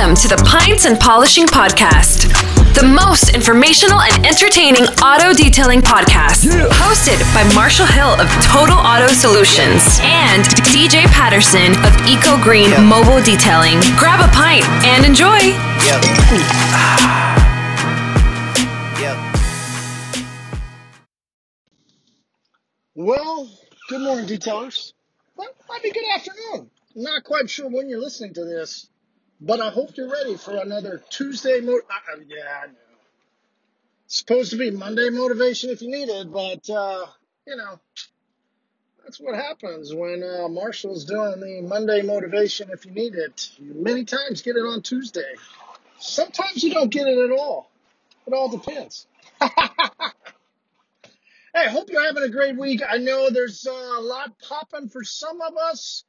Welcome to the Pints and Polishing Podcast, the most informational and entertaining auto detailing podcast. Hosted by Marshall Hill of Total Auto Solutions and DJ Patterson of Eco Green Mobile Detailing. Grab a pint and enjoy. Yep. yep. Well, good morning, detailers. Well, might be good afternoon. Not quite sure when you're listening to this, but I hope you're ready for another Tuesday. Mo- uh, yeah, I know. It's supposed to be Monday motivation if you need it, but uh, you know that's what happens when uh, Marshall's doing the Monday motivation if you need it. You many times get it on Tuesday. Sometimes you don't get it at all. It all depends. Hey, hope you're having a great week. I know there's uh, a lot popping for some of us,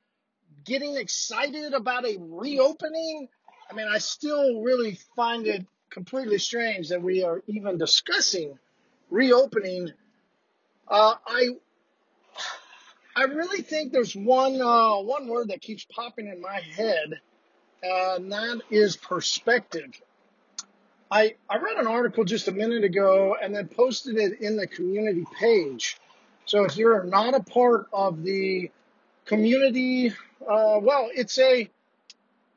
getting excited about a reopening. I mean, I still really find it completely strange that we are even discussing reopening. Uh, I I really think there's one uh, one word that keeps popping in my head, uh, and that is perspective. I, I read an article just a minute ago and then posted it in the community page. So if you're not a part of the community, uh, well, it's a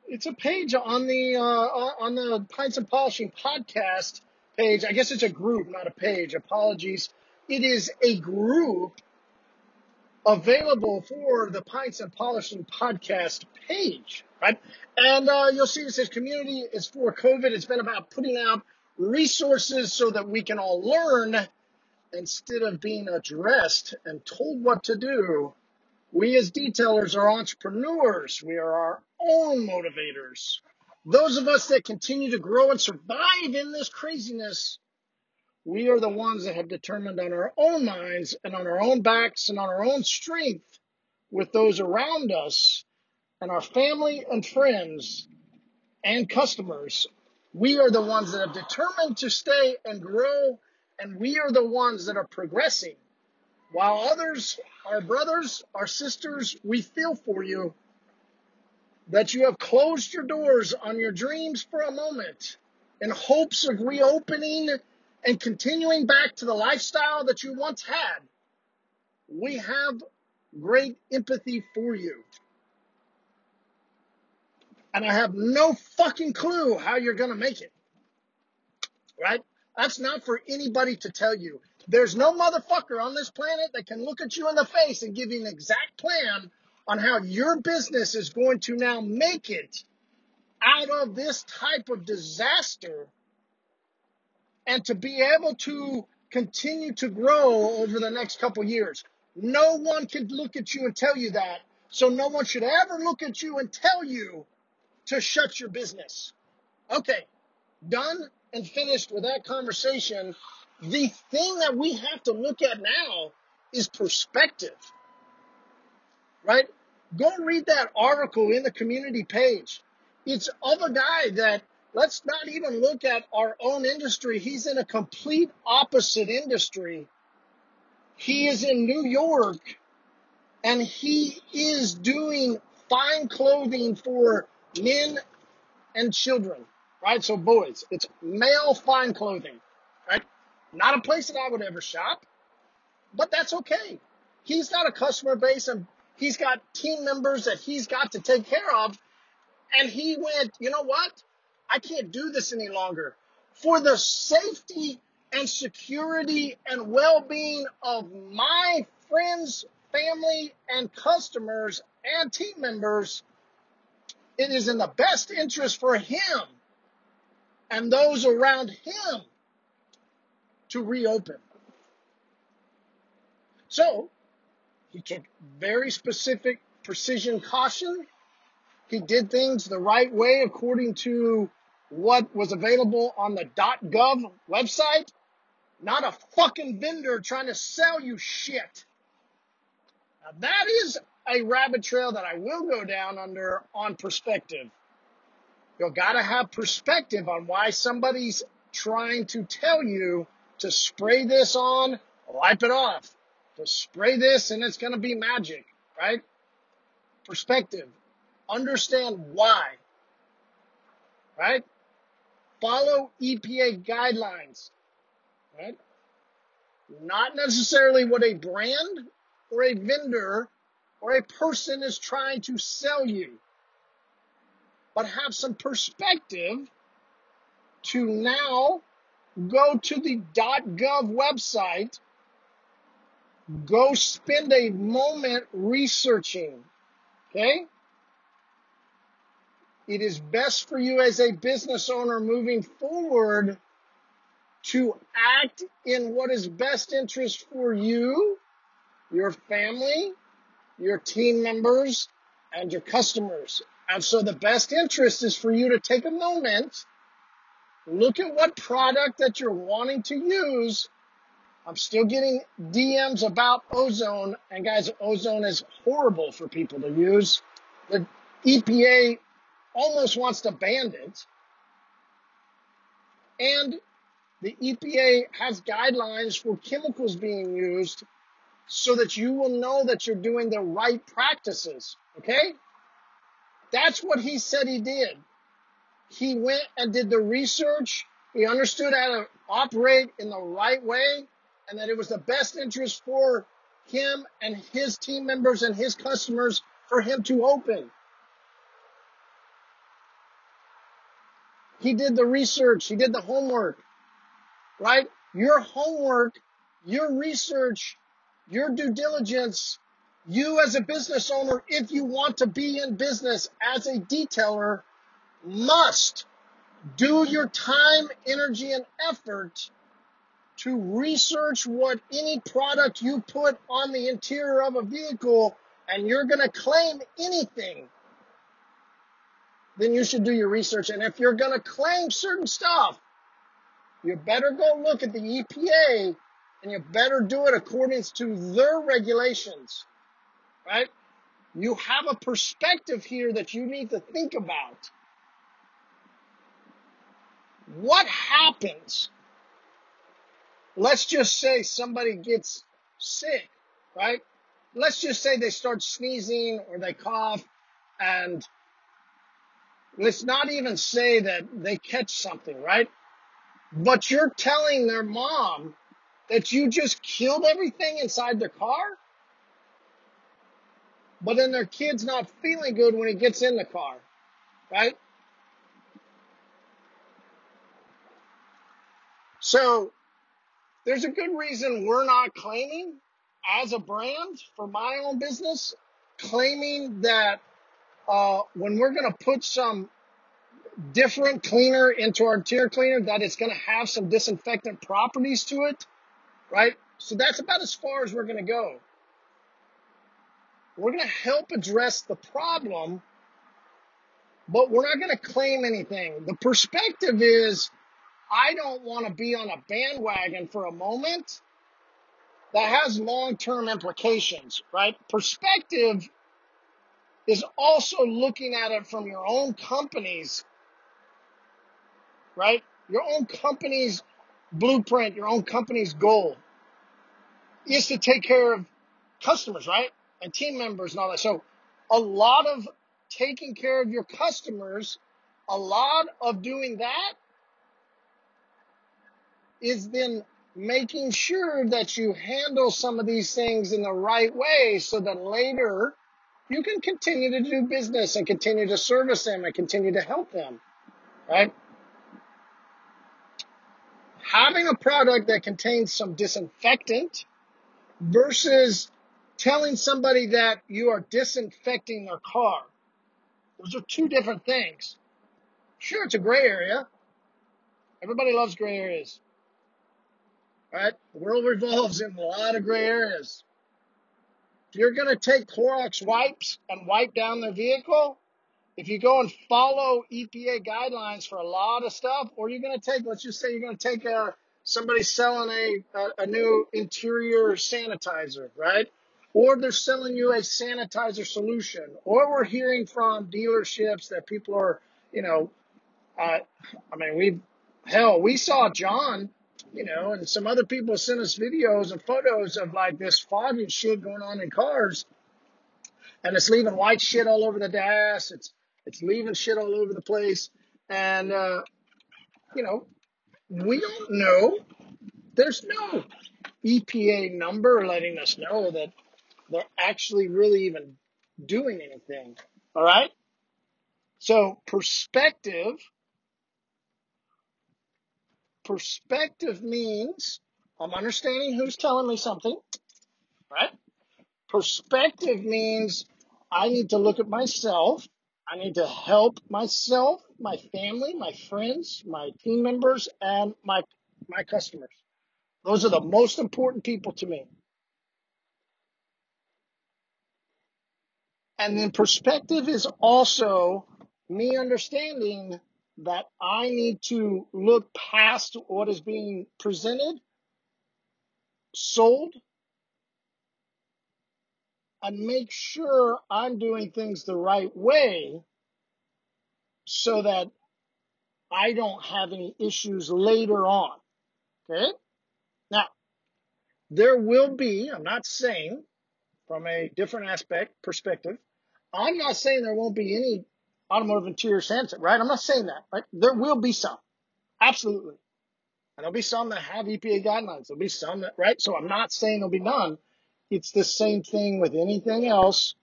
it's a page on the uh, on the Pints and Polishing podcast page. I guess it's a group, not a page. Apologies. It is a group available for the Pints and Polishing podcast page, right? And uh, you'll see it says community is for COVID. It's been about putting out resources so that we can all learn instead of being addressed and told what to do. We as detailers are entrepreneurs. We are our own motivators. Those of us that continue to grow and survive in this craziness we are the ones that have determined on our own minds and on our own backs and on our own strength with those around us and our family and friends and customers. We are the ones that have determined to stay and grow, and we are the ones that are progressing. While others, our brothers, our sisters, we feel for you that you have closed your doors on your dreams for a moment in hopes of reopening and continuing back to the lifestyle that you once had, we have great empathy for you. And I have no fucking clue how you're going to make it. Right? That's not for anybody to tell you. There's no motherfucker on this planet that can look at you in the face and give you an exact plan on how your business is going to now make it out of this type of disaster and to be able to continue to grow over the next couple years. No one can look at you and tell you that. So no one should ever look at you and tell you to shut your business. Okay, done and finished with that conversation. The thing that we have to look at now is perspective, right? Go read that article in the community page. It's of a guy that let's not even look at our own industry. He's in a complete opposite industry. He is in New York and he is doing fine clothing for men and children, right? So boys, it's male fine clothing? Not a place that I would ever shop, but that's okay. He's got a customer base and he's got team members that he's got to take care of. And he went, you know what? I can't do this any longer. For the safety and security and well being of my friends, family, and customers and team members, it is in the best interest for him and those around him to reopen. So, he took very specific precision caution. He did things the right way according to what was available on the .gov website, not a fucking vendor trying to sell you shit. Now that is a rabbit trail that I will go down under on perspective. You've gotta have perspective on why somebody's trying to tell you to spray this on, wipe it off. To spray this and it's gonna be magic, right? Perspective. Understand why. right? Follow EPA guidelines, right? Not necessarily what a brand or a vendor or a person is trying to sell you, but have some perspective to now go to the .gov website, go spend a moment researching, okay? It is best for you as a business owner moving forward to act in what is best interest for you, your family, your team members, and your customers. And so the best interest is for you to take a moment, look at what product that you're wanting to use. I'm still getting DMs about ozone, and guys, ozone is horrible for people to use. The EPA almost wants to ban it. And the EPA has guidelines for chemicals being used so that you will know that you're doing the right practices. Okay? That's what he said he did. He went and did the research. He understood how to operate in the right way and that it was the best interest for him and his team members and his customers for him to open. He did the research. He did the homework, right? Your homework, your research, your due diligence, you as a business owner, if you want to be in business as a detailer, must do your time, energy, and effort to research what any product you put on the interior of a vehicle and you're going to claim anything then you should do your research. And if you're going to claim certain stuff, you better go look at the EPA and you better do it according to their regulations, right? You have a perspective here that you need to think about. What happens? Let's just say somebody gets sick, right? Let's just say they start sneezing or they cough and let's not even say that they catch something, right? But you're telling their mom that you just killed everything inside the car? But then their kid's not feeling good when he gets in the car, right? So there's a good reason we're not claiming as a brand for my own business, claiming that uh, when we're going to put some different cleaner into our interior cleaner, that it's going to have some disinfectant properties to it, right? So that's about as far as we're going to go. We're going to help address the problem, but we're not going to claim anything. The perspective is I don't want to be on a bandwagon for a moment that has long term implications, right? Perspective is also looking at it from your own company's, right? Your own company's blueprint, your own company's goal is to take care of customers, right? And team members and all that. So a lot of taking care of your customers, a lot of doing that is then making sure that you handle some of these things in the right way so that later you can continue to do business and continue to service them and continue to help them, right? Having a product that contains some disinfectant versus telling somebody that you are disinfecting their car. Those are two different things. Sure, it's a gray area. Everybody loves gray areas. Right? The world revolves in a lot of gray areas you're going to take Clorox wipes and wipe down their vehicle, if you go and follow EPA guidelines for a lot of stuff, or you're going to take, let's just say you're going to take a, somebody selling a, a, a new interior sanitizer, right? Or they're selling you a sanitizer solution, or we're hearing from dealerships that people are, you know, uh, I mean, we, hell, we saw John you know, and some other people sent us videos and photos of like this fogging shit going on in cars. And it's leaving white shit all over the dash. It's, it's leaving shit all over the place. And, uh, you know, we don't know. There's no EPA number letting us know that they're actually really even doing anything. All right? So perspective, perspective means I'm understanding who's telling me something, right? Perspective means I need to look at myself. I need to help myself, my family, my friends, my team members, and my my customers. Those are the most important people to me. And then perspective is also me understanding that I need to look past what is being presented, sold, and make sure I'm doing things the right way so that I don't have any issues later on. Okay? Now, there will be, I'm not saying from a different aspect, perspective, I'm not saying there won't be any automotive interior sensor, right? I'm not saying that, right? There will be some. Absolutely. And there'll be some that have EPA guidelines. There'll be some that, right? So I'm not saying there'll be none. It's the same thing with anything else.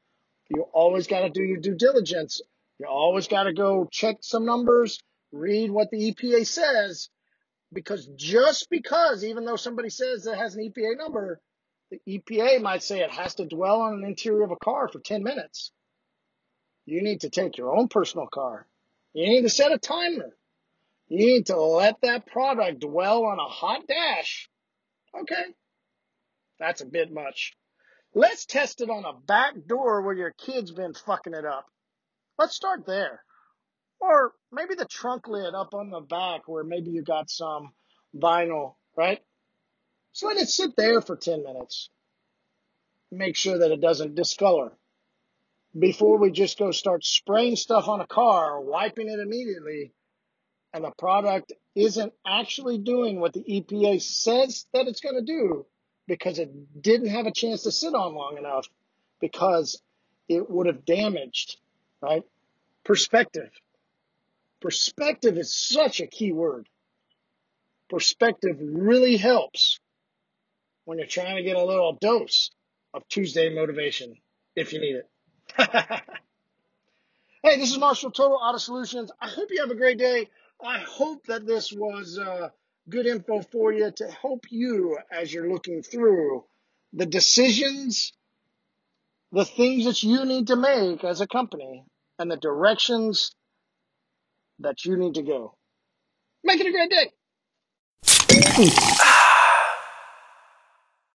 You always got to do your due diligence. You always got to go check some numbers, read what the EPA says, because just because, even though somebody says it has an EPA number, the EPA might say it has to dwell on an interior of a car for 10 minutes. You need to take your own personal car. You need to set a timer. You need to let that product dwell on a hot dash. Okay. That's a bit much. Let's test it on a back door where your kid's been fucking it up. Let's start there. Or maybe the trunk lid up on the back where maybe you got some vinyl, right? So let it sit there for 10 minutes. Make sure that it doesn't discolor. Before we just go start spraying stuff on a car, wiping it immediately, and the product isn't actually doing what the EPA says that it's going to do because it didn't have a chance to sit on long enough because it would have damaged, right? Perspective. Perspective is such a key word. Perspective really helps when you're trying to get a little dose of Tuesday motivation if you need it. hey, this is Marshall Total Auto Solutions. I hope you have a great day. I hope that this was uh, good info for you to help you as you're looking through the decisions, the things that you need to make as a company, and the directions that you need to go. Make it a great day.